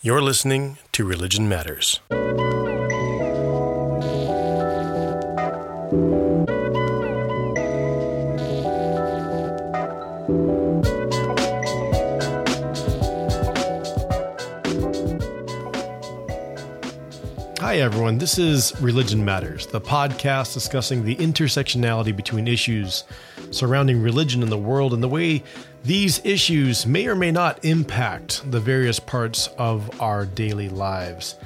You're listening to Religion Matters. Hi, everyone. This is Religion Matters, the podcast discussing the intersectionality between issues surrounding religion in the world and the way these issues may or may not impact the various parts of our daily lives.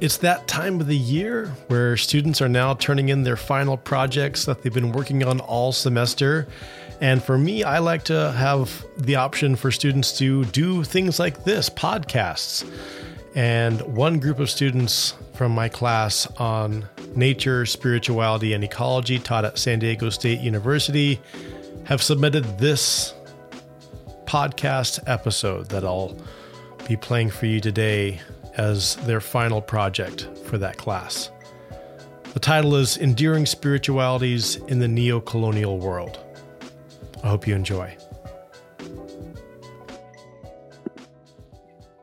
It's that time of the year where students are now turning in their final projects that they've been working on all semester. And for me, I like to have the option for students to do things like this podcasts. And one group of students from my class on nature, spirituality, and ecology taught at San Diego State University have submitted this podcast episode that I'll be playing for you today as their final project for that class. The title is Enduring Spiritualities in the Neo Colonial World. I hope you enjoy.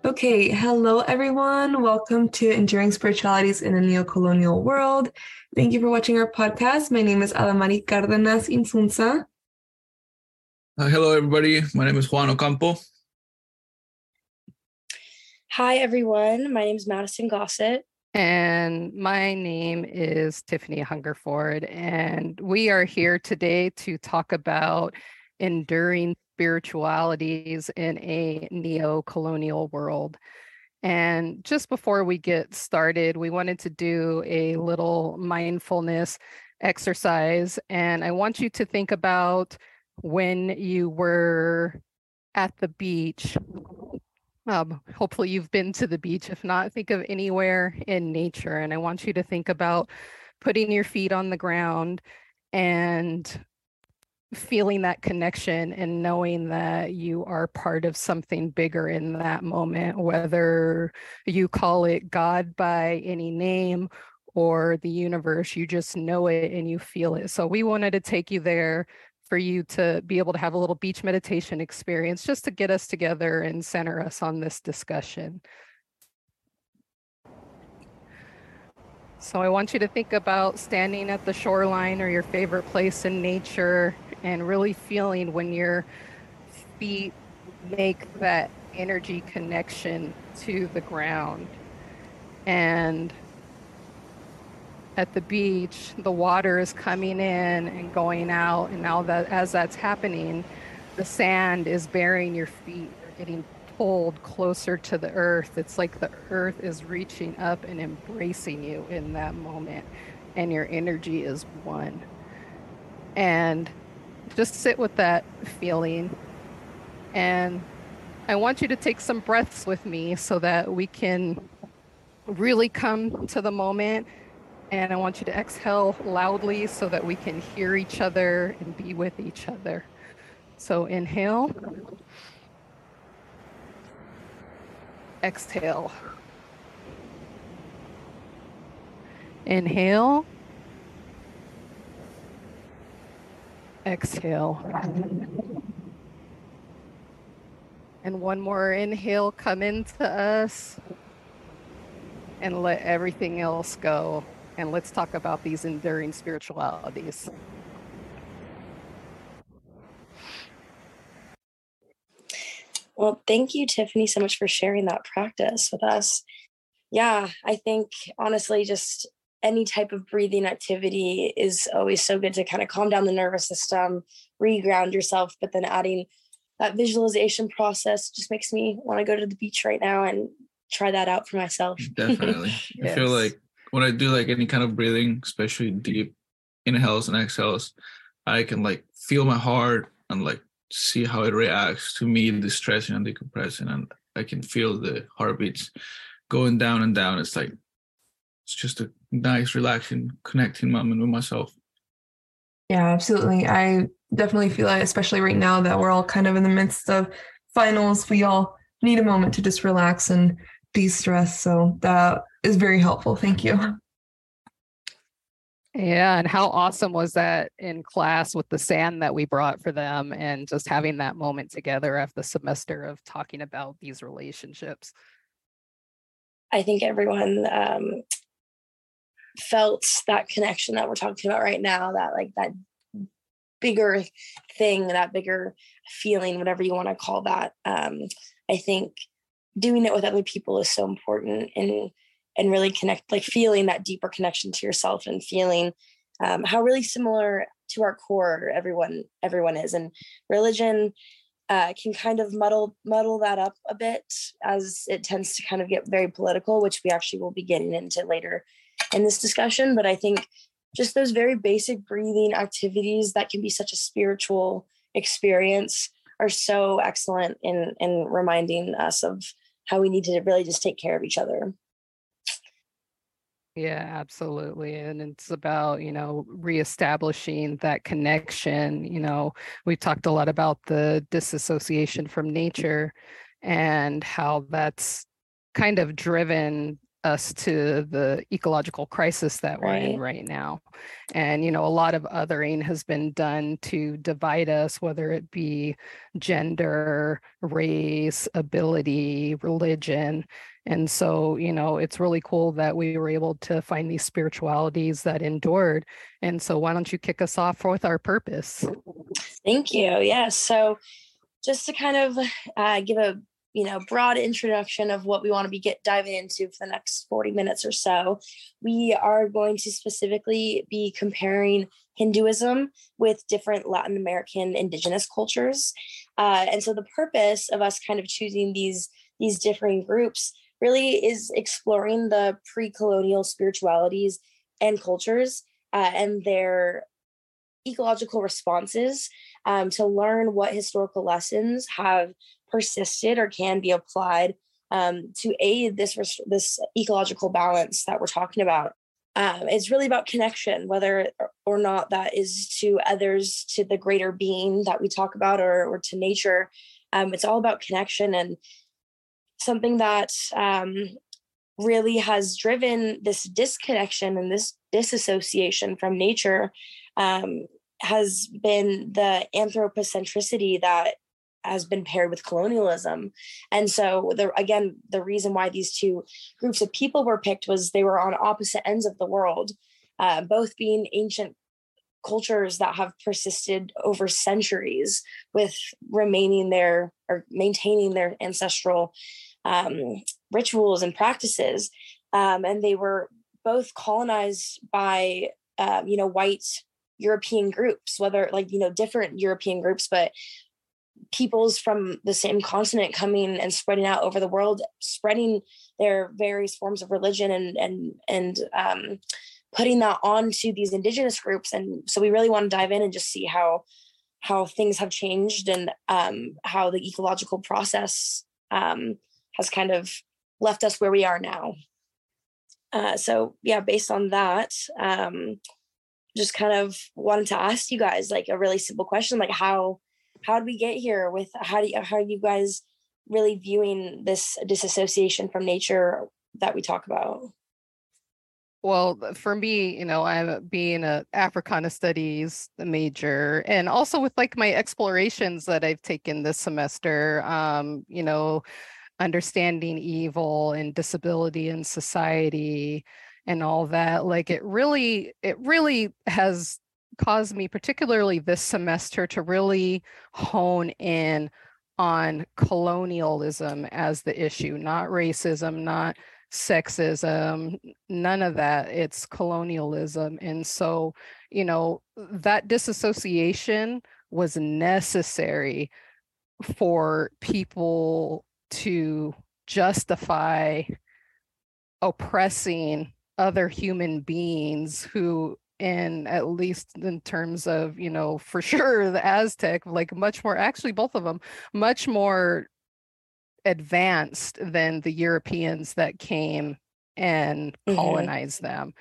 Okay, hello everyone. Welcome to Enduring Spiritualities in a Neo-Colonial World. Thank you for watching our podcast. My name is Adamari Cardenas Insunza. Uh, hello everybody. My name is Juan Ocampo. Hi everyone. My name is Madison Gossett. And my name is Tiffany Hungerford, and we are here today to talk about enduring spiritualities in a neo colonial world. And just before we get started, we wanted to do a little mindfulness exercise. And I want you to think about when you were at the beach. Um, hopefully, you've been to the beach. If not, think of anywhere in nature. And I want you to think about putting your feet on the ground and feeling that connection and knowing that you are part of something bigger in that moment, whether you call it God by any name or the universe, you just know it and you feel it. So we wanted to take you there for you to be able to have a little beach meditation experience just to get us together and center us on this discussion. So I want you to think about standing at the shoreline or your favorite place in nature and really feeling when your feet make that energy connection to the ground. And at the beach, the water is coming in and going out. And now that as that's happening, the sand is bearing your feet. You're getting pulled closer to the earth. It's like the earth is reaching up and embracing you in that moment. And your energy is one. And just sit with that feeling. And I want you to take some breaths with me so that we can really come to the moment. And I want you to exhale loudly so that we can hear each other and be with each other. So inhale, exhale. Inhale. Exhale. And one more inhale, come into us and let everything else go. And let's talk about these enduring spiritualities. Well, thank you, Tiffany, so much for sharing that practice with us. Yeah, I think honestly, just any type of breathing activity is always so good to kind of calm down the nervous system, reground yourself, but then adding that visualization process just makes me want to go to the beach right now and try that out for myself. Definitely. yes. I feel like when I do like any kind of breathing, especially deep inhales and exhales, I can like feel my heart and like see how it reacts to me distressing and decompressing and I can feel the heartbeats going down and down. It's like it's just a nice, relaxing, connecting moment with myself. Yeah, absolutely. I definitely feel it, especially right now that we're all kind of in the midst of finals. We all need a moment to just relax and de stress. So that is very helpful. Thank you. Yeah, and how awesome was that in class with the sand that we brought for them and just having that moment together after the semester of talking about these relationships? I think everyone um, felt that connection that we're talking about right now, that like that bigger thing, that bigger feeling, whatever you want to call that. Um, I think doing it with other people is so important and and really connect like feeling that deeper connection to yourself and feeling um, how really similar to our core everyone everyone is. And religion uh, can kind of muddle muddle that up a bit as it tends to kind of get very political which we actually will be getting into later in this discussion. But i think just those very basic breathing activities that can be such a spiritual experience are so excellent in in reminding us of how we need to really just take care of each other yeah, absolutely. And it's about, you know, reestablishing that connection. You know, we talked a lot about the disassociation from nature and how that's kind of driven us to the ecological crisis that we're in right now. And, you know, a lot of othering has been done to divide us, whether it be gender, race, ability, religion. And so, you know, it's really cool that we were able to find these spiritualities that endured. And so, why don't you kick us off with our purpose? Thank you. Yes. Yeah, so, just to kind of uh, give a you know broad introduction of what we want to be get diving into for the next 40 minutes or so we are going to specifically be comparing hinduism with different latin american indigenous cultures. Uh, and so the purpose of us kind of choosing these these differing groups really is exploring the pre-colonial spiritualities and cultures uh, and their ecological responses um, to learn what historical lessons have persisted or can be applied um, to aid this this ecological balance that we're talking about. Um, it's really about connection, whether or not that is to others, to the greater being that we talk about, or, or to nature. Um, it's all about connection and something that um, really has driven this disconnection and this disassociation from nature um, has been the anthropocentricity that has been paired with colonialism. And so the again, the reason why these two groups of people were picked was they were on opposite ends of the world, uh, both being ancient cultures that have persisted over centuries with remaining their or maintaining their ancestral um, rituals and practices. Um, and they were both colonized by, um, you know, white European groups, whether like, you know, different European groups, but peoples from the same continent coming and spreading out over the world, spreading their various forms of religion and and and um, putting that onto these indigenous groups. And so we really want to dive in and just see how how things have changed and um, how the ecological process um, has kind of left us where we are now. Uh, so yeah, based on that, um, just kind of wanted to ask you guys like a really simple question, like how how did we get here with how do you, how are you guys really viewing this disassociation from nature that we talk about? Well for me you know i'm being a africana studies major and also with like my explorations that i've taken this semester um you know understanding evil and disability in society and all that like it really it really has caused me, particularly this semester, to really hone in on colonialism as the issue, not racism, not sexism, none of that. It's colonialism. And so, you know, that disassociation was necessary for people to justify oppressing other human beings who and at least in terms of you know for sure the aztec like much more actually both of them much more advanced than the europeans that came and mm-hmm. colonized mm-hmm. them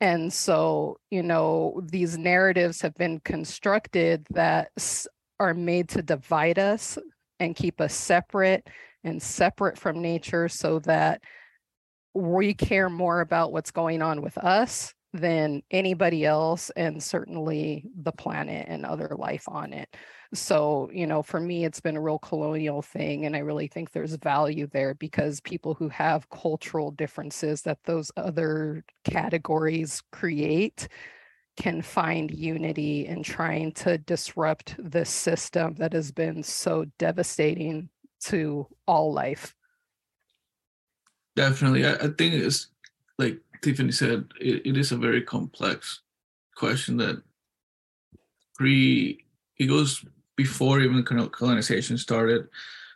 and so you know these narratives have been constructed that are made to divide us and keep us separate and separate from nature so that we care more about what's going on with us than anybody else and certainly the planet and other life on it So, you know, for me, it's been a real colonial thing. And I really think there's value there because people who have cultural differences that those other categories create can find unity in trying to disrupt this system that has been so devastating to all life. Definitely. I, I think it's like Tiffany said, it, it is a very complex question that pre it goes before even colonization started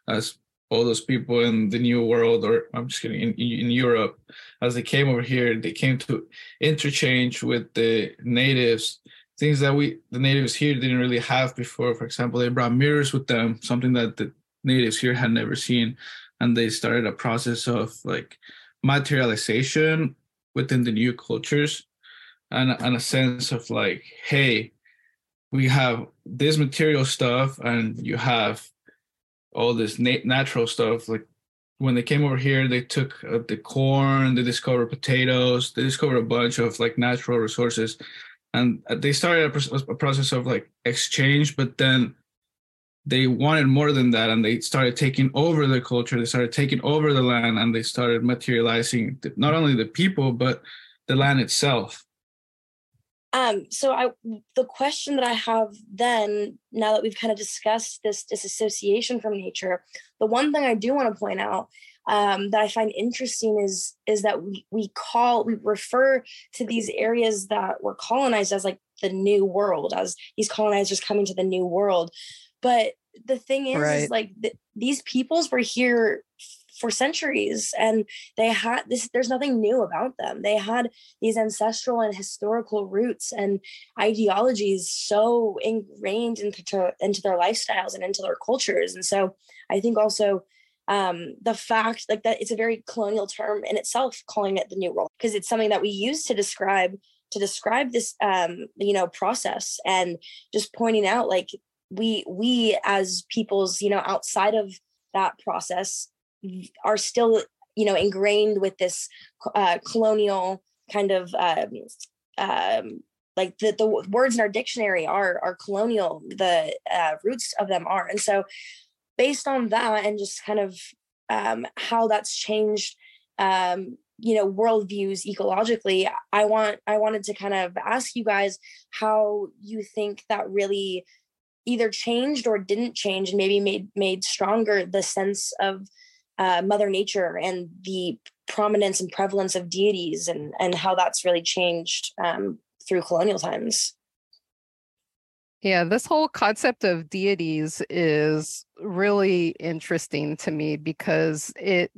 as all those people in the new world or i'm just kidding in, in europe as they came over here they came to interchange with the natives. Things that we the natives here didn't really have before. For example they brought mirrors with them something that the natives here had never seen. And they started a process of like materialization within the new cultures and, and a sense of like hey we have this material stuff and you have all this nat- natural stuff. Like when they came over here they took uh, the corn they discovered potatoes they discovered a bunch of like natural resources. And uh, they started a, a process of like exchange but then they wanted more than that and they started taking over the culture they started taking over the land and they started materializing not only the people but the land itself um, so I the question that I have then, now that we've kind of discussed this disassociation from nature, the one thing I do want to point out um, that I find interesting is is that we we call we refer to these areas that were colonized as like the new world, as these colonizers coming to the new world. But the thing is, right. is like th- these peoples were here for centuries and they had this there's nothing new about them they had these ancestral and historical roots and ideologies so ingrained into into their lifestyles and into their cultures and so i think also um, the fact like that it's a very colonial term in itself calling it the new world because it's something that we use to describe to describe this um, you know process and just pointing out like we we as peoples you know outside of that process are still you know ingrained with this uh, colonial kind of um, um, like the, the words in our dictionary are are colonial the uh, roots of them are. And so based on that and just kind of um, how that's changed um, you know worldviews ecologically i want i wanted to kind of ask you guys how you think that really either changed or didn't change and maybe made made stronger the sense of uh, Mother Nature and the prominence and prevalence of deities and and how that's really changed um, through colonial times. Yeah, this whole concept of deities is really interesting to me because it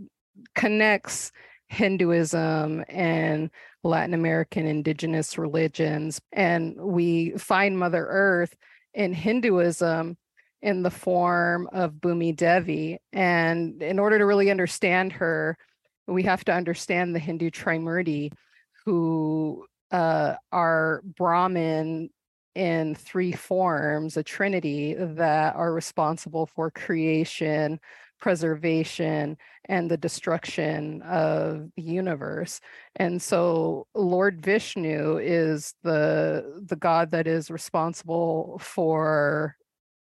connects Hinduism and Latin American indigenous religions. And we find Mother Earth in Hinduism in the form of Bhumi Devi. And in order to really understand her, we have to understand the Hindu Trimurti, who uh, are Brahman in three forms, a trinity that are responsible for creation, preservation, and the destruction of the universe. And so Lord Vishnu is the the god that is responsible for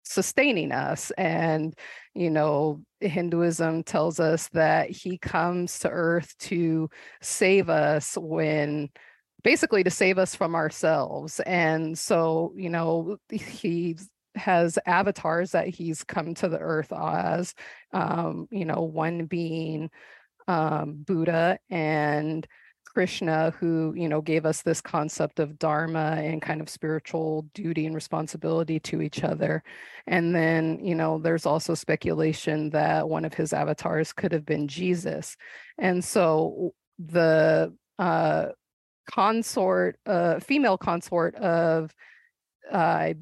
sustaining us and you know hinduism tells us that he comes to earth to save us when basically to save us from ourselves and so you know he has avatars that he's come to the earth as um you know one being um buddha and Krishna, who you know gave us this concept of dharma and kind of spiritual duty and responsibility to each other. And then you know there's also speculation that one of his avatars could have been Jesus. And so the uh, consort, uh, female consort of uh,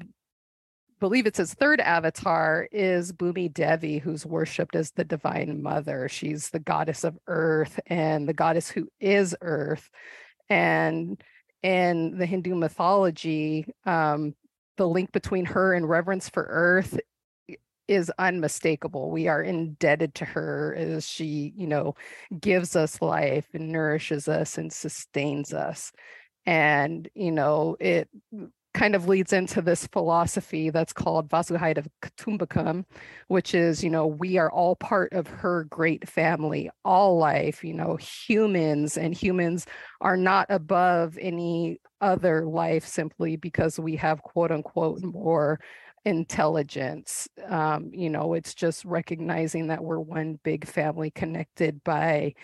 believe it's his third avatar is Bhumi Devi, who's worshipped as the divine mother. She's the goddess of earth and the goddess who is earth. And in the Hindu mythology, um, the link between her and reverence for earth is unmistakable. We are indebted to her as she, you know, gives us life and nourishes us and sustains us. And, you know, it kind of leads into this philosophy that's called Vasudhaiva Kutumbakam, which is, you know, we are all part of her great family, all life, you know, humans, and humans are not above any other life simply because we have quote unquote more intelligence. Um, you know, it's just recognizing that we're one big family connected by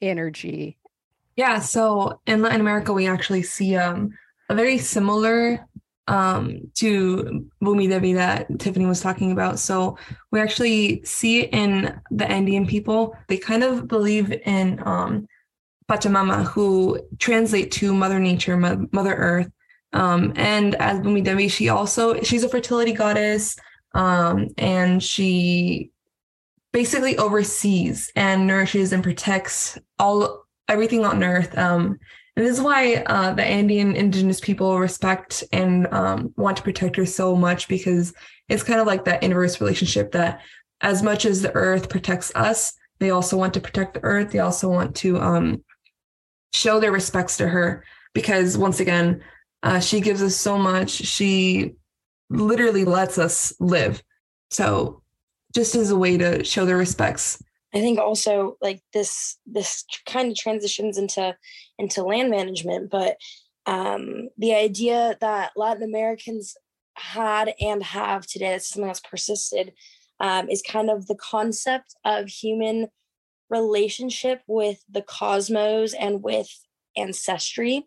energy. Yeah. So in Latin America, we actually see um, very similar um, to Bhumi Devi that Tiffany was talking about. So we actually see in the Andean people, they kind of believe in um, Pachamama, who translate to Mother Nature, Mother Earth. Um, and as Bhumi Devi, she also she's a fertility goddess, um, and she basically oversees and nourishes and protects all everything on Earth. Um, and this is why uh, the Andean indigenous people respect and um, want to protect her so much because it's kind of like that inverse relationship that as much as the earth protects us, they also want to protect the earth. They also want to um, show their respects to her because once again, uh, she gives us so much. She literally lets us live. So just as a way to show their respects I think also like this this kind of transitions into into land management, but um, the idea that Latin Americans had and have today, that's something that's persisted, um, is kind of the concept of human relationship with the cosmos and with ancestry.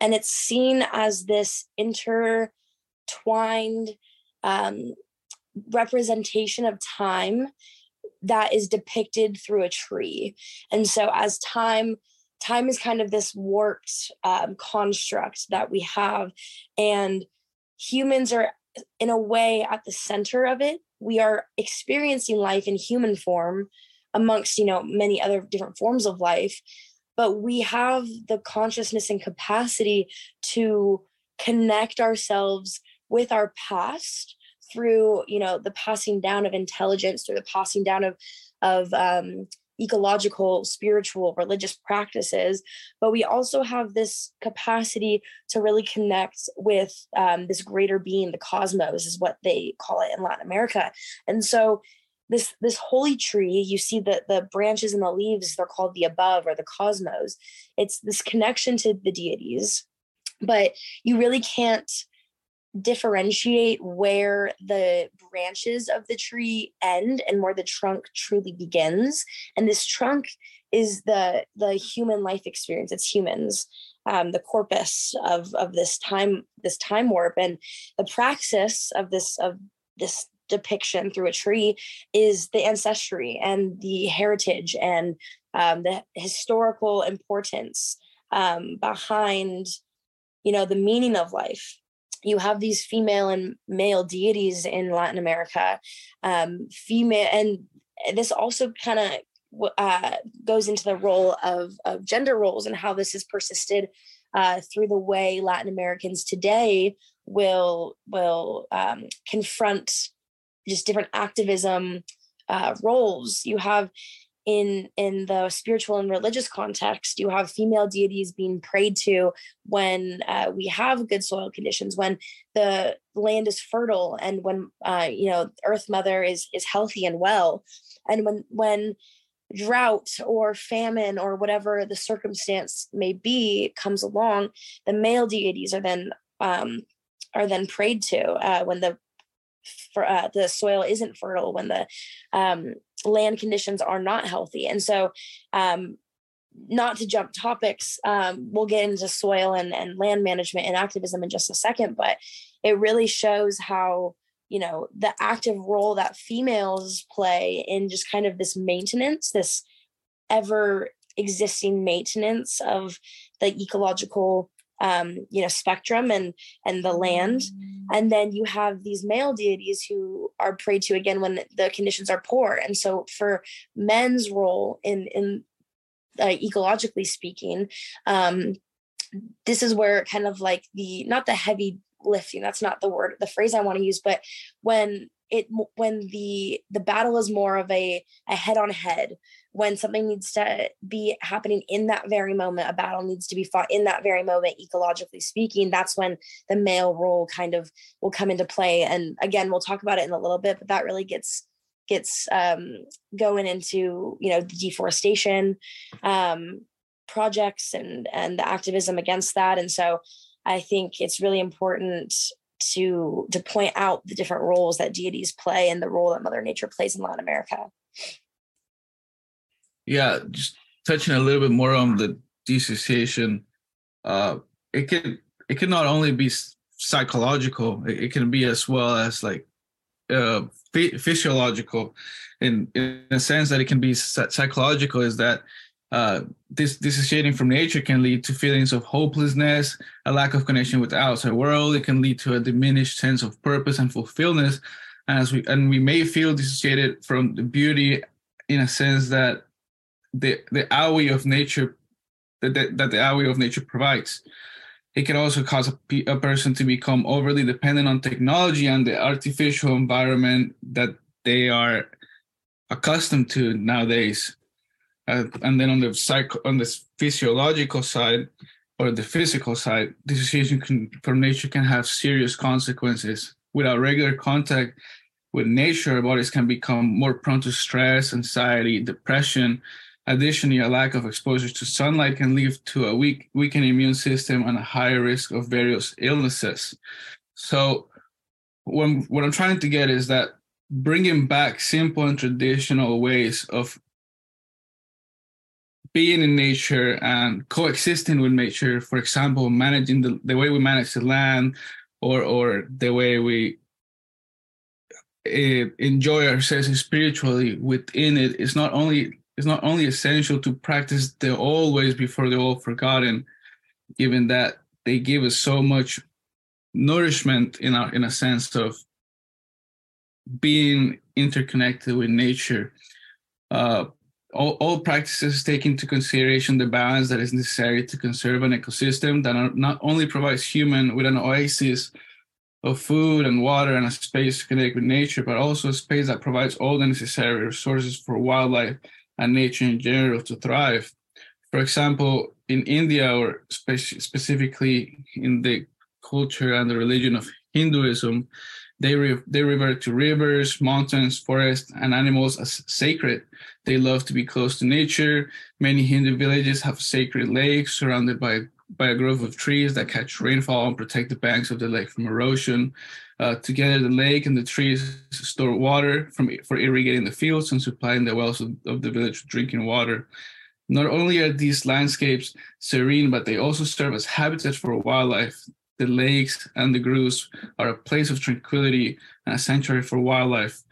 And it's seen as this intertwined um, representation of time that is depicted through a tree. And so as time time is kind of this warped um, construct that we have and humans are in a way at the center of it we are experiencing life in human form amongst you know many other different forms of life but we have the consciousness and capacity to connect ourselves with our past through you know the passing down of intelligence through the passing down of of um, ecological spiritual religious practices. But we also have this capacity to really connect with um, this greater being the cosmos is what they call it in latin america. And so this this holy tree you see that the branches and the leaves they're called the above or the cosmos. It's this connection to the deities but you really can't differentiate where the branches of the tree end and where the trunk truly begins. And this trunk is the the human life experience. It's humans um, the corpus of of this time this time warp. And the praxis of this of this depiction through a tree is the ancestry and the heritage and um, the historical importance um, behind you know the meaning of life you have these female and male deities in Latin America. Um, female, and this also kind of uh, goes into the role of, of gender roles and how this has persisted uh, through the way Latin Americans today will will um, confront just different activism uh, roles. You have in in the spiritual and religious context you have female deities being prayed to when uh, we have good soil conditions when the land is fertile and when uh, you know earth mother is is healthy and well. And when when drought or famine or whatever the circumstance may be comes along the male deities are then um, are then prayed to uh, when the for uh, the soil isn't fertile when the um, land conditions are not healthy. And so um, not to jump topics um, we'll get into soil and, and land management and activism in just a second but it really shows how you know the active role that females play in just kind of this maintenance this ever existing maintenance of the ecological um, you know spectrum and and the land mm. and then you have these male deities who are prayed to again when the conditions are poor and so for men's role in in uh, ecologically speaking um, this is where kind of like the not the heavy lifting that's not the word the phrase i want to use but when it when the the battle is more of a a head on head when something needs to be happening in that very moment a battle needs to be fought in that very moment ecologically speaking that's when the male role kind of will come into play. And again we'll talk about it in a little bit but that really gets gets um, going into you know the deforestation um, projects and and the activism against that. And so i think it's really important to to point out the different roles that deities play and the role that mother nature plays in latin america yeah just touching a little bit more on the dissociation uh it can it can not only be psychological it, it can be as well as like uh physiological in in a sense that it can be psychological is that uh, this dissociating from nature can lead to feelings of hopelessness, a lack of connection with the outside world. It can lead to a diminished sense of purpose and fulfillment, as we and we may feel dissociated from the beauty, in a sense that the the awe of nature that that, that the awe of nature provides. It can also cause a, person to become overly dependent on technology and the artificial environment that they are accustomed to nowadays. Uh, and then on the psych on the physiological side or the physical side, dissociation can, from nature can have serious consequences. Without regular contact with nature, our bodies can become more prone to stress, anxiety, depression, Additionally, a lack of exposure to sunlight can lead to a weak, weakened immune system and a higher risk of various illnesses. So, I'm, what I'm trying to get is that bringing back simple and traditional ways of being in nature and coexisting with nature, for example, managing the, the way we manage the land or, or the way we uh, enjoy ourselves spiritually within it is not only is not only essential to practice the always before the all forgotten, given that they give us so much nourishment in our in a sense of being interconnected with nature. Uh, all, all practices take into consideration the balance that is necessary to conserve an ecosystem that not only provides human with an oasis of food and water and a space to connect with nature, but also a space that provides all the necessary resources for wildlife and nature in general to thrive. For example, in India, or spe- specifically in the culture and the religion of Hinduism, they, re- they revert to rivers, mountains, forests, and animals as sacred. They love to be close to nature. Many Hindu villages have sacred lakes surrounded by, by a grove of trees that catch rainfall and protect the banks of the lake from erosion. Uh, together, the lake and the trees store water from, for irrigating the fields and supplying the wells of, of the village with drinking water. Not only are these landscapes serene, but they also serve as habitats for wildlife. The lakes and the groves are a place of tranquility and a sanctuary for wildlife.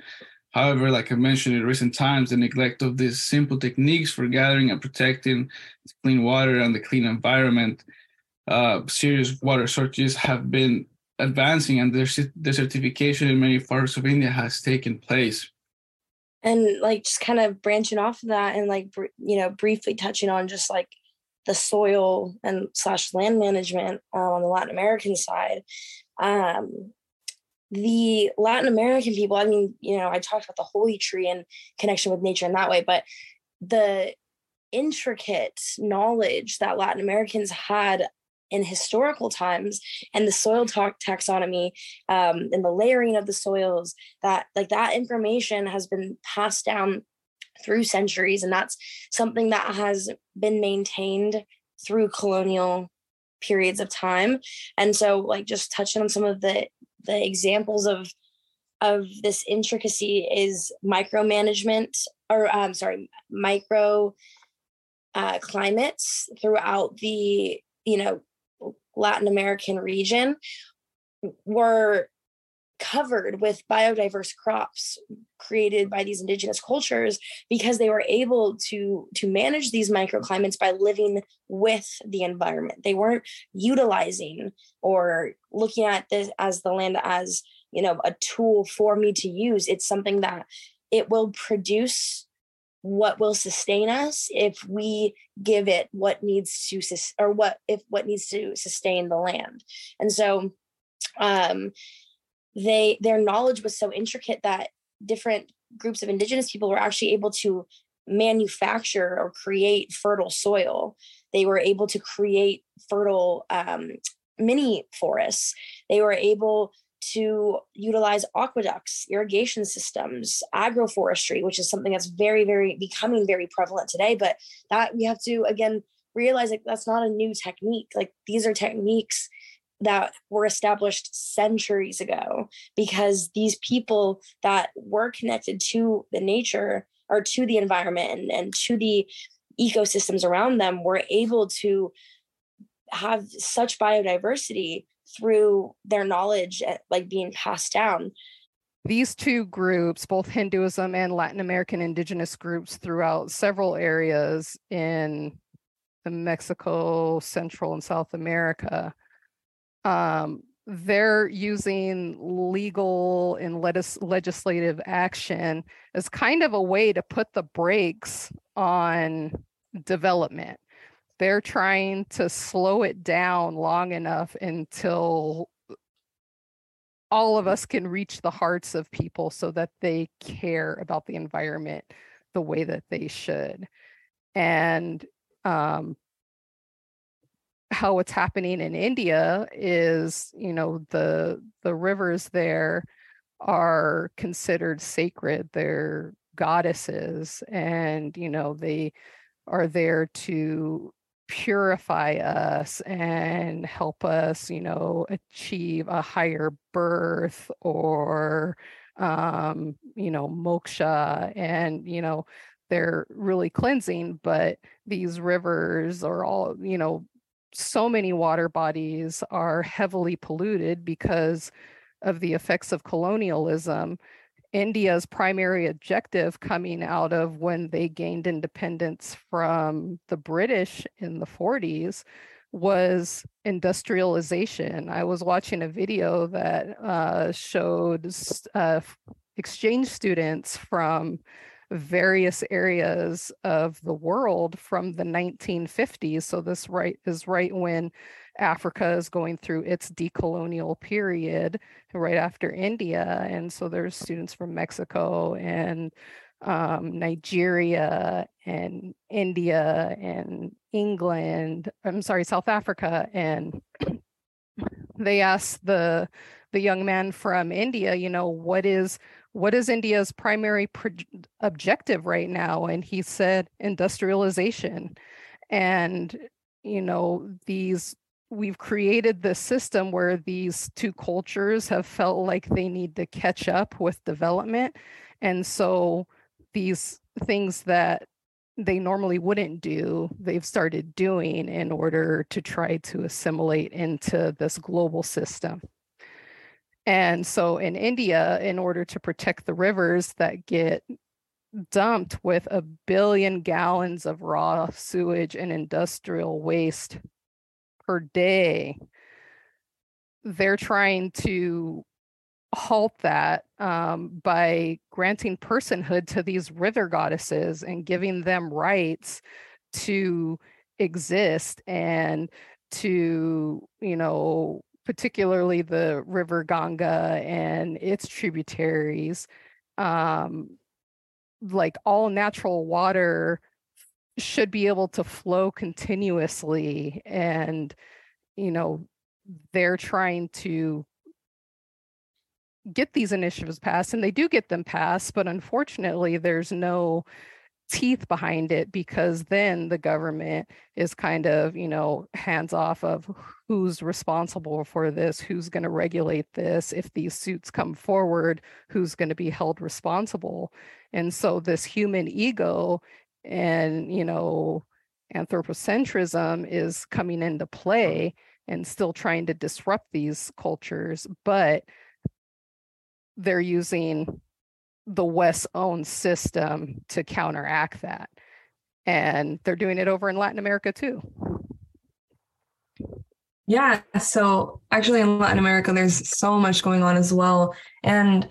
However, like I mentioned in recent times, the neglect of these simple techniques for gathering and protecting clean water and the clean environment, uh, serious water shortages have been advancing and the desertification in many parts of India has taken place. And like just kind of branching off of that and like, you know, briefly touching on just like the soil and slash land management uh, on the Latin American side. Um, the Latin American people, I mean, you know, I talked about the holy tree and connection with nature in that way, but the intricate knowledge that Latin Americans had in historical times and the soil talk taxonomy um, and the layering of the soils that like that information has been passed down through centuries and that's something that has been maintained through colonial periods of time. And so like just touching on some of the the examples of of this intricacy is micromanagement or i'm um, sorry micro uh, climates throughout the you know Latin American region were covered with biodiverse crops created by these indigenous cultures because they were able to to manage these microclimates by living with the environment. They weren't utilizing or looking at this as the land as you know a tool for me to use. It's something that it will produce what will sustain us if we give it what needs to or what if what needs to sustain the land and so um they their knowledge was so intricate that different groups of indigenous people were actually able to manufacture or create fertile soil. They were able to create fertile um, mini forests. They were able to utilize aqueducts, irrigation systems, agroforestry, which is something that's very, very becoming very prevalent today. But that we have to again realize like that's not a new technique. Like these are techniques that were established centuries ago because these people that were connected to the nature or to the environment and, and to the ecosystems around them were able to have such biodiversity through their knowledge eh, like being passed down these two groups both hinduism and latin american indigenous groups throughout several areas in mexico central and south america um, they're using legal and legis- legislative action as kind of a way to put the brakes on development. They're trying to slow it down long enough until all of us can reach the hearts of people so that they care about the environment the way that they should. And um, how what's happening in India is, you know, the the rivers there are considered sacred. They're goddesses, and you know they are there to purify us and help us, you know, achieve a higher birth or um, you know, moksha and you know they're really cleansing but these rivers are all you know so many water bodies are heavily polluted because of the effects of colonialism. India's primary objective coming out of when they gained independence from the British in the 40s was industrialization. I was watching a video that uh, showed uh, exchange students from various areas of the world from the 1950s. So this right is right when Africa is going through its decolonial period, right after India. And so there's students from Mexico and um, Nigeria and India and England. I'm sorry, South Africa, and they asked the the young man from India, you know, what is what is India's primary pro- objective right now? And he said industrialization. And, you know, these, we've created this system where these two cultures have felt like they need to catch up with development. And so these things that they normally wouldn't do, they've started doing in order to try to assimilate into this global system. And so in India, in order to protect the rivers that get dumped with a billion gallons of raw sewage and industrial waste per day, they're trying to halt that um, by granting personhood to these river goddesses and giving them rights to exist and to you know particularly the River Ganga and its tributaries, um, like all natural water should be able to flow continuously. And, you know, they're trying to get these initiatives passed and they do get them passed, but unfortunately, there's no teeth behind it because then the government is kind of you know hands off of who's responsible for this who's going to regulate this if these suits come forward who's going to be held responsible and so this human ego and you know anthropocentrism is coming into play and still trying to disrupt these cultures but they're using the West's own system to counteract that. And they're doing it over in Latin America too. Yeah. So actually, in Latin America, there's so much going on as well. And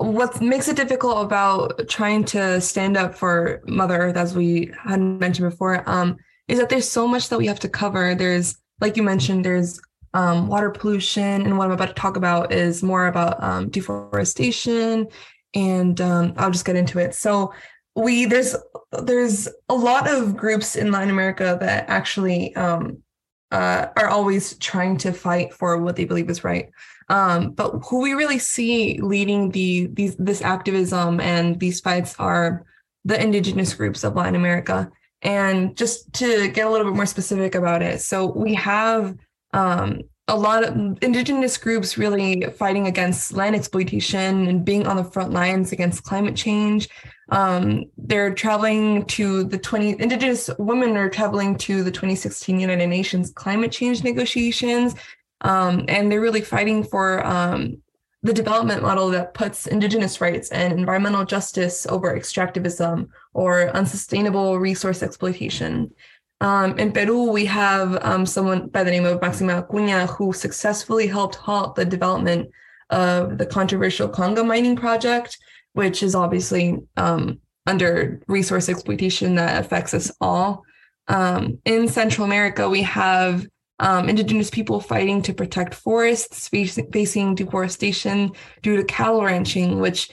what makes it difficult about trying to stand up for Mother Earth, as we had mentioned before, um, is that there's so much that we have to cover. There's, like you mentioned, there's um, water pollution, and what I'm about to talk about is more about um, deforestation and um, I'll just get into it. So, we there's there's a lot of groups in Latin America that actually um, uh, are always trying to fight for what they believe is right. Um, but who we really see leading the these this activism and these fights are the indigenous groups of Latin America. And just to get a little bit more specific about it, so we have um, a lot of indigenous groups really fighting against land exploitation and being on the front lines against climate change. Um, they're traveling to the 20 indigenous women are traveling to the 2016 United Nations climate change negotiations. Um, and they're really fighting for um, the development model that puts indigenous rights and environmental justice over extractivism or unsustainable resource exploitation. Um, in Peru, we have um, someone by the name of Maxima Acuña who successfully helped halt the development of the controversial Conga mining project, which is obviously um, under resource exploitation that affects us all. Um, in Central America, we have um, indigenous people fighting to protect forests, facing, deforestation due to cattle ranching, which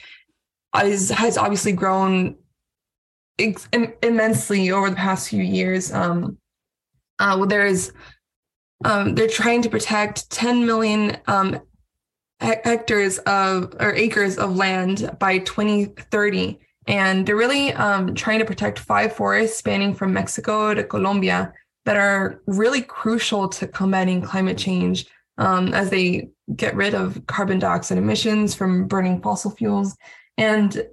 is, has obviously grown ex- immensely over the past few years. Um, uh, well, there is, um, they're trying to protect 10 million um, hectares of or acres of land by 2030. And they're really um, trying to protect five forests spanning from Mexico to Colombia that are really crucial to combating climate change um, as they get rid of carbon dioxide emissions from burning fossil fuels. And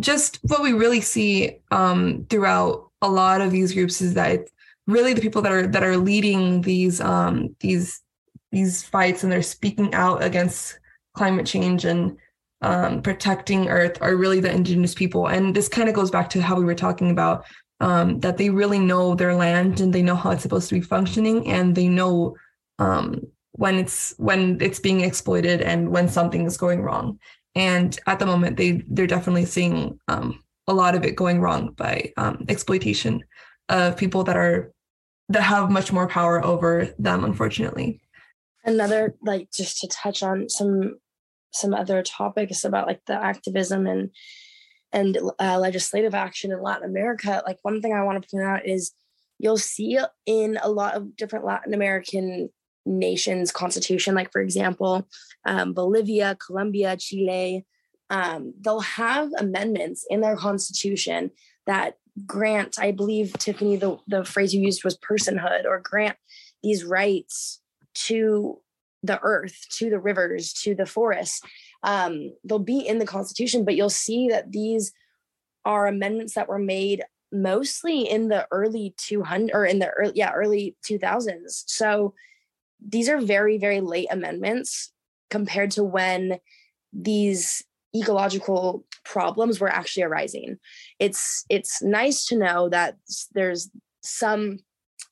just what we really see um, throughout a lot of these groups is that it's really the people that are that are leading these um, these these fights and they're speaking out against climate change and um, protecting Earth are really the indigenous people. And this kind of goes back to how we were talking about um, that they really know their land and they know how it's supposed to be functioning and they know um, when it's when it's being exploited and when something is going wrong. And at the moment, they they're definitely seeing um, a lot of it going wrong by um, exploitation of people that are that have much more power over them, unfortunately. Another like just to touch on some some other topics about like the activism and and uh, legislative action in Latin America. Like one thing I want to point out is you'll see in a lot of different Latin American nations constitution like for example um, bolivia colombia chile um, they'll have amendments in their constitution that grant i believe tiffany the, the phrase you used was personhood or grant these rights to the earth to the rivers to the forests um, they'll be in the constitution but you'll see that these are amendments that were made mostly in the early 200 or in the early yeah early 2000s so these are very, very late amendments compared to when these ecological problems were actually arising. It's it's nice to know that there's some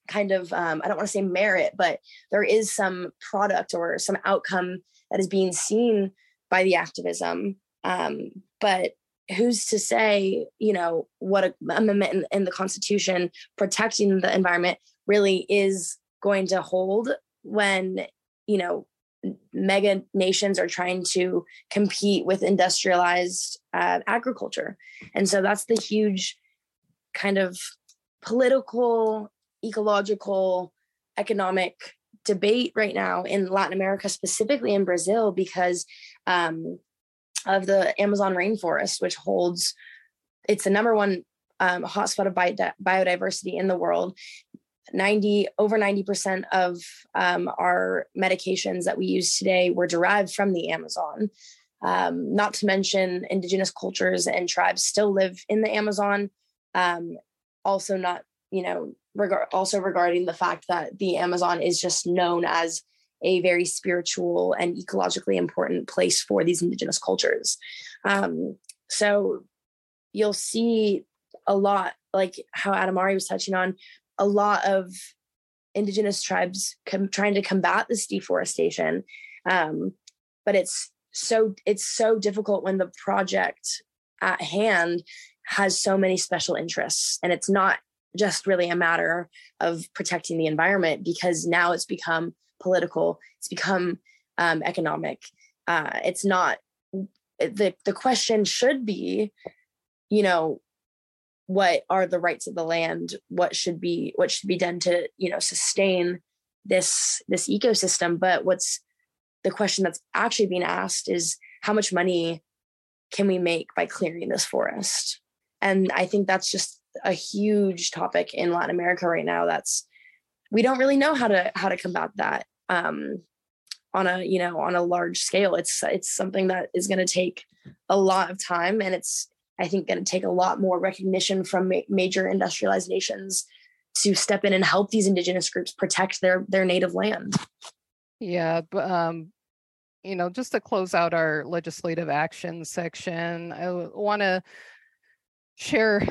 kind of um, I don't want to say merit, but there is some product or some outcome that is being seen by the activism. Um, but who's to say, you know, what a amendment in, in the Constitution protecting the environment really is going to hold when you know mega nations are trying to compete with industrialized uh, agriculture and so that's the huge kind of political ecological economic debate right now in latin america specifically in brazil because um, of the amazon rainforest which holds it's the number one um, hotspot of biodiversity in the world. 90 over 90% of um, our medications that we use today were derived from the amazon. Um, not to mention indigenous cultures and tribes still live in the amazon. Um, also not you know regard also regarding the fact that the amazon is just known as a very spiritual and ecologically important place for these indigenous cultures. Um, so you'll see a lot like how adamari was touching on a lot of indigenous tribes com- trying to combat this deforestation. Um, but it's so it's so difficult when the project at hand has so many special interests and it's not just really a matter of protecting the environment because now it's become political it's become um, economic. Uh, it's not the the question should be you know what are the rights of the land? What should be what should be done to you know sustain this this ecosystem? But what's the question that's actually being asked is how much money can we make by clearing this forest? And i think that's just a huge topic in latin america right now that's we don't really know how to how to combat that um, on a you know on a large scale. It's it's something that is going to take a lot of time and it's i think going to take a lot more recognition from ma- major industrialized nations to step in and help these indigenous groups protect their their native land. Yeah um you know just to close out our legislative action section i want to share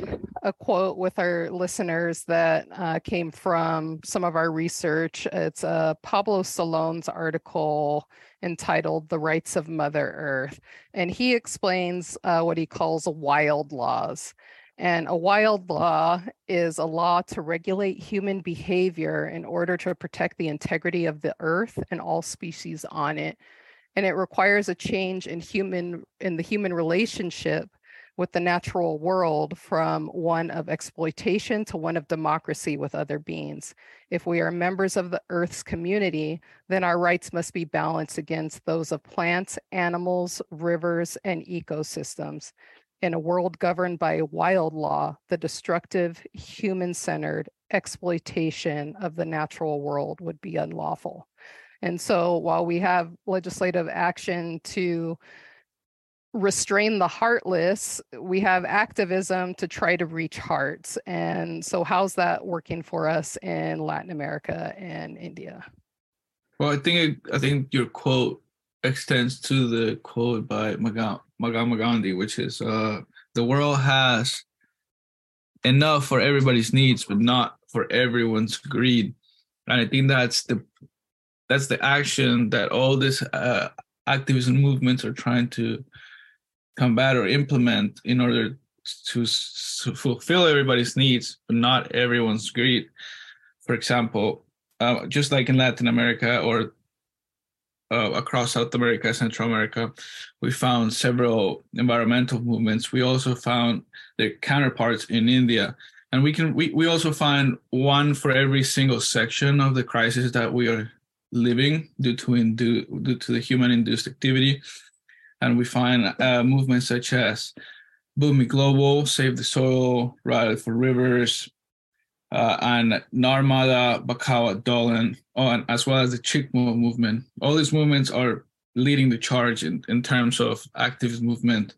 a quote with our listeners that uh, came from some of our research. It's uh, Pablo Solón's article entitled The Rights of Mother Earth. And he explains uh, what he calls wild laws. And a wild law is a law to regulate human behavior in order to protect the integrity of the earth and all species on it. And it requires a change in human in the human relationship with the natural world from one of exploitation to one of democracy with other beings. If we are members of the Earth's community, then our rights must be balanced against those of plants, animals, rivers, and ecosystems. In a world governed by wild law, the destructive, human centered exploitation of the natural world would be unlawful. And so while we have legislative action to restrain the heartless, we have activism to try to reach hearts. And so, how's that working for us in Latin America and India? Well, I think I think your quote extends to the quote by Mahatma Gandhi, which is uh, the world has enough for everybody's needs, but not for everyone's greed. And I think that's the that's the action that all these uh, activism movements are trying to combat or implement in order to, to fulfill everybody's needs, but not everyone's greed. For example, uh, just like in Latin America or uh, across South America, Central America, we found several environmental movements. We also found their counterparts in India, and we can we, we also find one for every single section of the crisis that we are living due to indu- due to the human induced activity and we find uh, movements such as Bhumi Global, Save the Soil, Rally for Rivers, uh, and Narmada Bachao Andolan, oh, as well as the Chipko movement. All these movements are leading the charge in, in terms of activist movement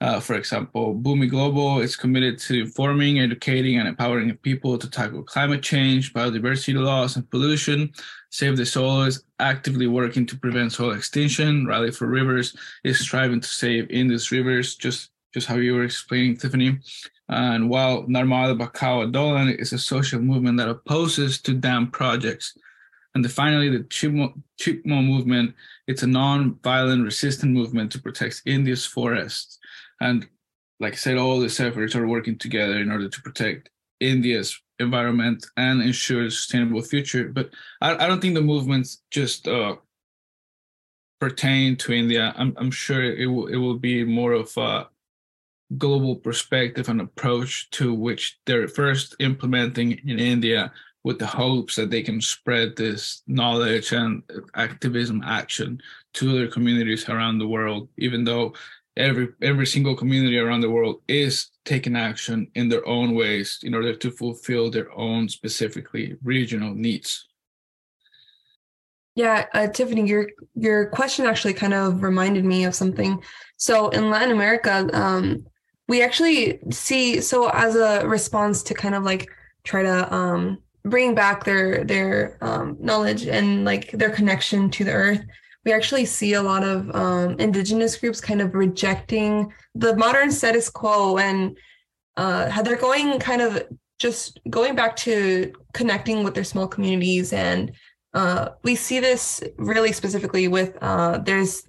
uh, for example, Bhumi Global is committed to informing, educating, and empowering people to tackle climate change, biodiversity loss, and pollution. Save the Soil is actively working to prevent soil extinction. Rally for Rivers is striving to save Indus rivers, just, just how you were explaining, Tiffany. And while Narmada Bachao Andolan is a social movement that opposes to dam projects. And the, finally, the Chipko, Chipko movement, it's a non-violent resistant movement to protect India's forests. And like I said, all these efforts are working together in order to protect India's environment and ensure a sustainable future. But I, I don't think the movements just uh, pertain to India. I'm, I'm sure it will, it will be more of a global perspective and approach to which they're first implementing in India with the hopes that they can spread this knowledge and activism action to other communities around the world, even though every every single community around the world is taking action in their own ways in order to fulfill their own specifically regional needs. Yeah uh, tiffany your your question actually kind of reminded me of something. So in latin america um, we actually see so as a response to kind of like try to um, bring back their their um, knowledge and like their connection to the earth we actually see a lot of um, indigenous groups kind of rejecting the modern status quo and uh, they're going kind of just going back to connecting with their small communities. And uh, we see this really specifically with uh, there's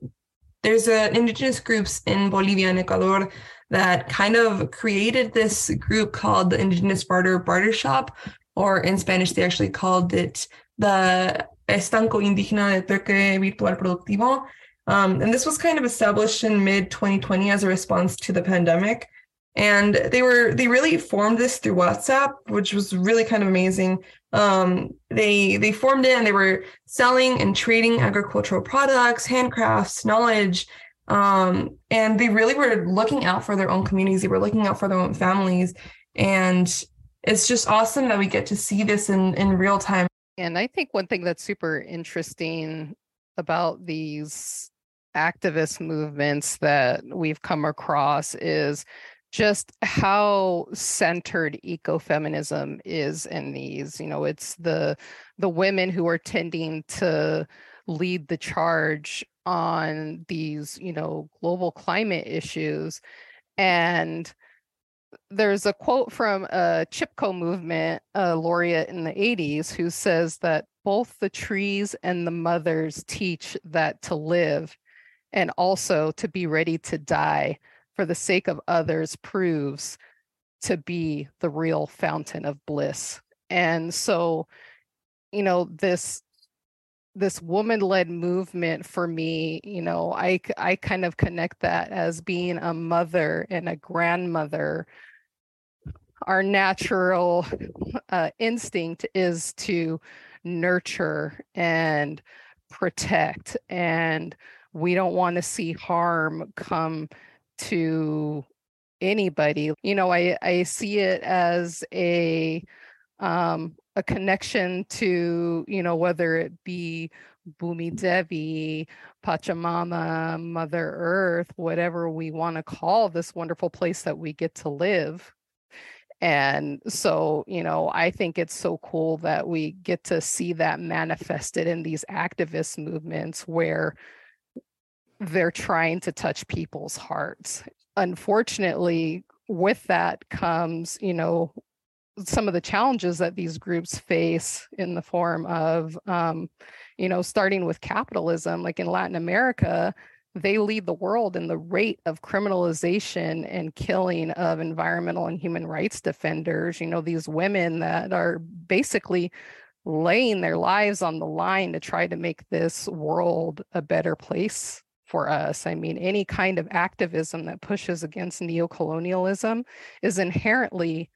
there's indigenous groups in Bolivia and Ecuador that kind of created this group called the Indigenous Barter Barter Shop, or in Spanish they actually called it the Estanco Indígena de Trueque Virtual Productivo. Um, and this was kind of established in mid 2020 as a response to the pandemic. and they were they really formed this through WhatsApp, which was really kind of amazing. Um, they they formed it and they were selling and trading agricultural products, handcrafts, knowledge, um, and they really were looking out for their own communities. They were looking out for their own families, and it's just awesome that we get to see this in in real time. And I think one thing that's super interesting about these activist movements that we've come across is just how centered ecofeminism is in these. You know it's the the women who are tending to lead the charge on these you know global climate issues. And there's a quote from a chipko movement a laureate in the 80s who says that both the trees and the mothers teach that to live and also to be ready to die for the sake of others proves to be the real fountain of bliss. And so, you know, this this woman-led movement for me, you know, I I kind of connect that as being a mother and a grandmother. Our natural uh, instinct is to nurture and protect and we don't want to see harm come to anybody you know i i see it as a um a connection to you know whether it be Bhumi Devi, Pachamama, Mother Earth, whatever we want to call this wonderful place that we get to live. And so, you know, I think it's so cool that we get to see that manifested in these activist movements where they're trying to touch people's hearts. Unfortunately, with that comes, you know, some of the challenges that these groups face in the form of, um, you know, starting with capitalism, like in Latin America, they lead the world in the rate of criminalization and killing of environmental and human rights defenders. You know, these women that are basically laying their lives on the line to try to make this world a better place for us. I mean, any kind of activism that pushes against neocolonialism is inherently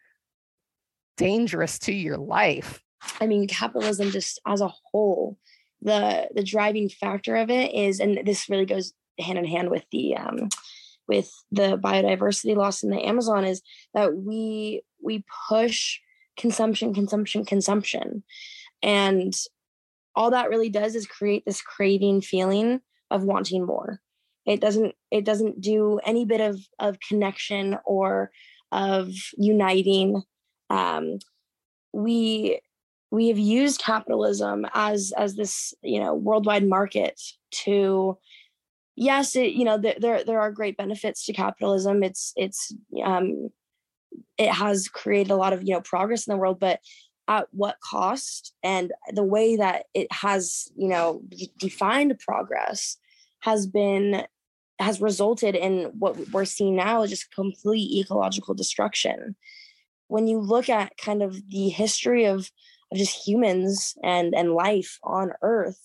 dangerous to your life. I mean, capitalism just as a whole, the the driving factor of it is, and this really goes hand in hand with the um, with the biodiversity loss in the Amazon, is that we we push consumption, consumption, consumption, and all that really does is create this craving feeling of wanting more it doesn't it doesn't do any bit of of connection or of uniting um, we we have used capitalism as as this you know worldwide market to yes it, you know th- there there are great benefits to capitalism. It's it's um it has created a lot of you know progress in the world but at what cost? And the way that it has you know defined progress has been has resulted in what we're seeing now is just complete ecological destruction when you look at kind of the history of of just humans and and life on earth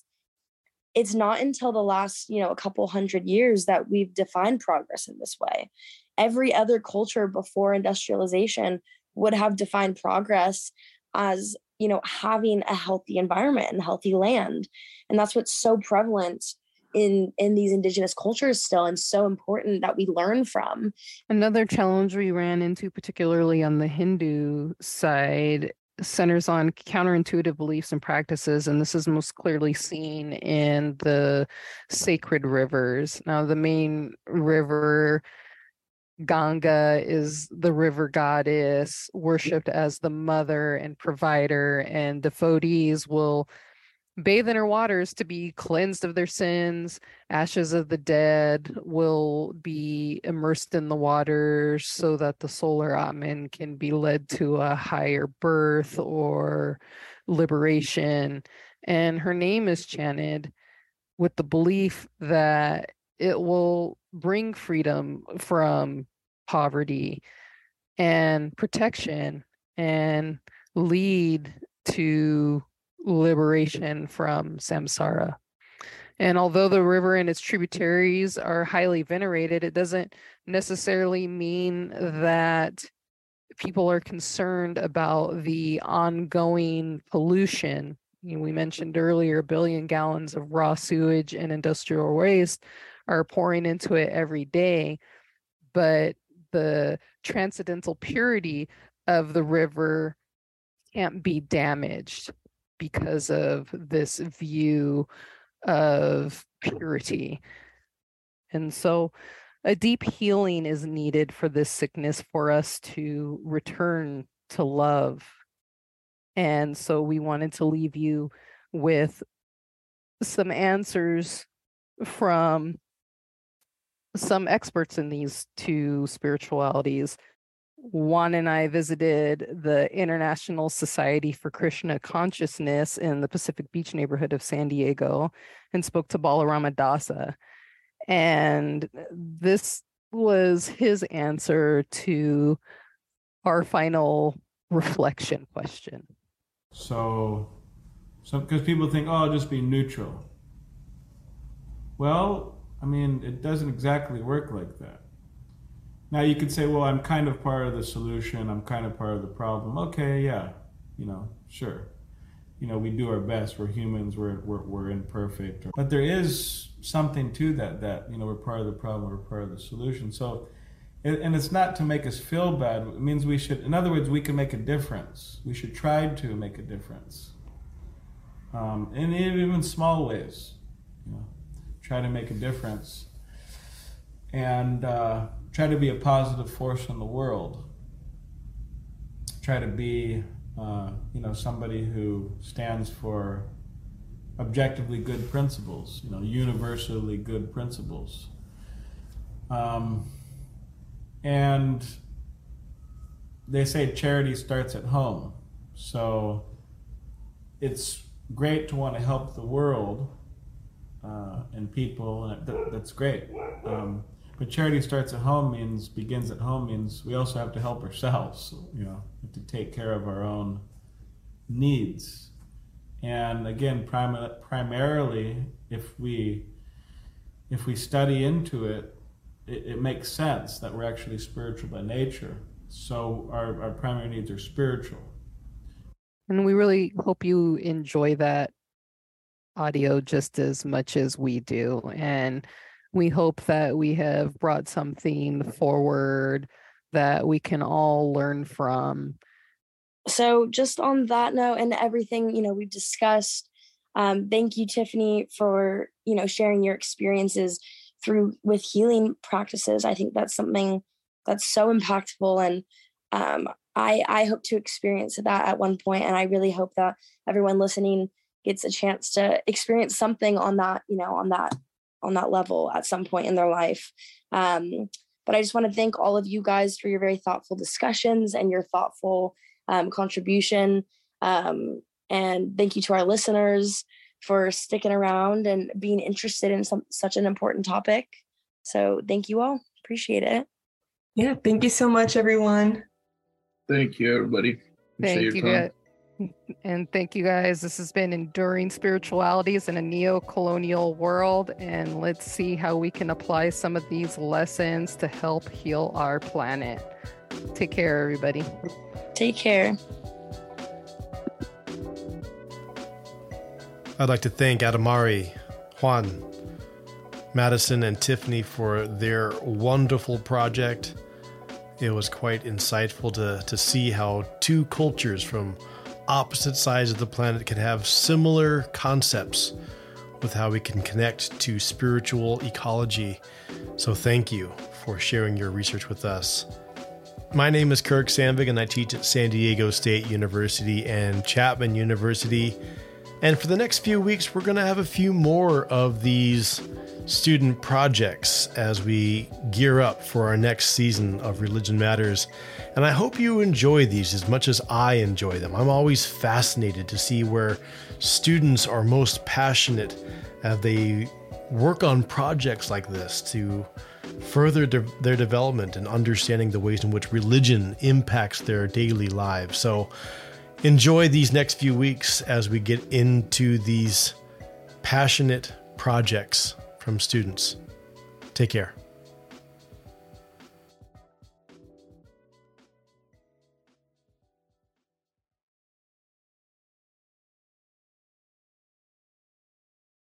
it's not until the last you know a couple hundred years that we've defined progress in this way. Every other culture before industrialization would have defined progress as you know having a healthy environment and healthy land. And that's what's so prevalent in in these indigenous cultures still and so important that we learn from. Another challenge we ran into particularly on the hindu side centers on counterintuitive beliefs and practices and this is most clearly seen in the sacred rivers. Now the main river Ganga is the river goddess, worshipped as the mother and provider, and devotees will bathe in her waters to be cleansed of their sins. Ashes of the dead will be immersed in the waters so that the solar Atman can be led to a higher birth or liberation. And her name is chanted with the belief that it will bring freedom from poverty and protection and lead to liberation from samsara. And although the river and its tributaries are highly venerated, it doesn't necessarily mean that people are concerned about the ongoing pollution. You know, we mentioned earlier, a billion gallons of raw sewage and industrial waste are pouring into it every day. But the transcendental purity of the river can't be damaged because of this view of purity. And so a deep healing is needed for this sickness for us to return to love. And so we wanted to leave you with some answers from some experts in these two spiritualities. Juan and I visited the International Society for Krishna Consciousness in the Pacific Beach neighborhood of San Diego and spoke to Balarama Dasa. And this was his answer to our final reflection question. So, so because people think, oh, just be neutral. Well, I mean, it doesn't exactly work like that. Now you could say, well, I'm kind of part of the solution, I'm kind of part of the problem. Okay, yeah, you know, sure. You know, we do our best. We're humans. We're, we're, we're imperfect. But there is something to that, that, you know, we're part of the problem, we're part of the solution. So, and it's not to make us feel bad. It means we should, in other words, we can make a difference. We should try to make a difference. Um, in even small ways, you know try to make a difference, and uh, try to be a positive force in the world. Try to be, uh, you know, somebody who stands for objectively good principles, you know, universally good principles. Um, and they say charity starts at home. So it's great to want to help the world, uh, and people. And that, that's great. Um, but charity starts at home means begins at home means we also have to help ourselves. You know, to take care of our own needs. And again, prim- primarily, if we if we study into it, it, it makes sense that we're actually spiritual by nature. So our, our primary needs are spiritual. And we really hope you enjoy that audio just as much as we do. And we hope that we have brought something forward that we can all learn from. So, just on that note, and everything you know we've discussed, um, thank you, Tiffany, for you know sharing your experiences through with healing practices. I think that's something that's so impactful, and um, I I hope to experience that at one point, and I really hope that everyone listening gets a chance to experience something on that you know on that on that level at some point in their life. Um, but i just want to thank all of you guys for your very thoughtful discussions and your thoughtful um, contribution. Um, and thank you to our listeners for sticking around and being interested in some, such an important topic. So thank you all. Appreciate it. Yeah thank you so much everyone. Thank you everybody. Appreciate thank you and thank you guys. This has been Enduring Spiritualities in a Neo Colonial World. And let's see how we can apply some of these lessons to help heal our planet. Take care, everybody. Take care. I'd like to thank Adamari, Juan, Madison, and Tiffany for their wonderful project. It was quite insightful to, to see how two cultures from opposite sides of the planet can have similar concepts with how we can connect to spiritual ecology. So, thank you for sharing your research with us. My name is Kirk Sandvig, and I teach at San Diego State University and Chapman University. And for the next few weeks, we're going to have a few more of these student projects as we gear up for our next season of Religion Matters. And I hope you enjoy these as much as I enjoy them. I'm always fascinated to see where students are most passionate as they work on projects like this to further de- their development and understanding the ways in which religion impacts their daily lives. So enjoy these next few weeks as we get into these passionate projects from students. Take care.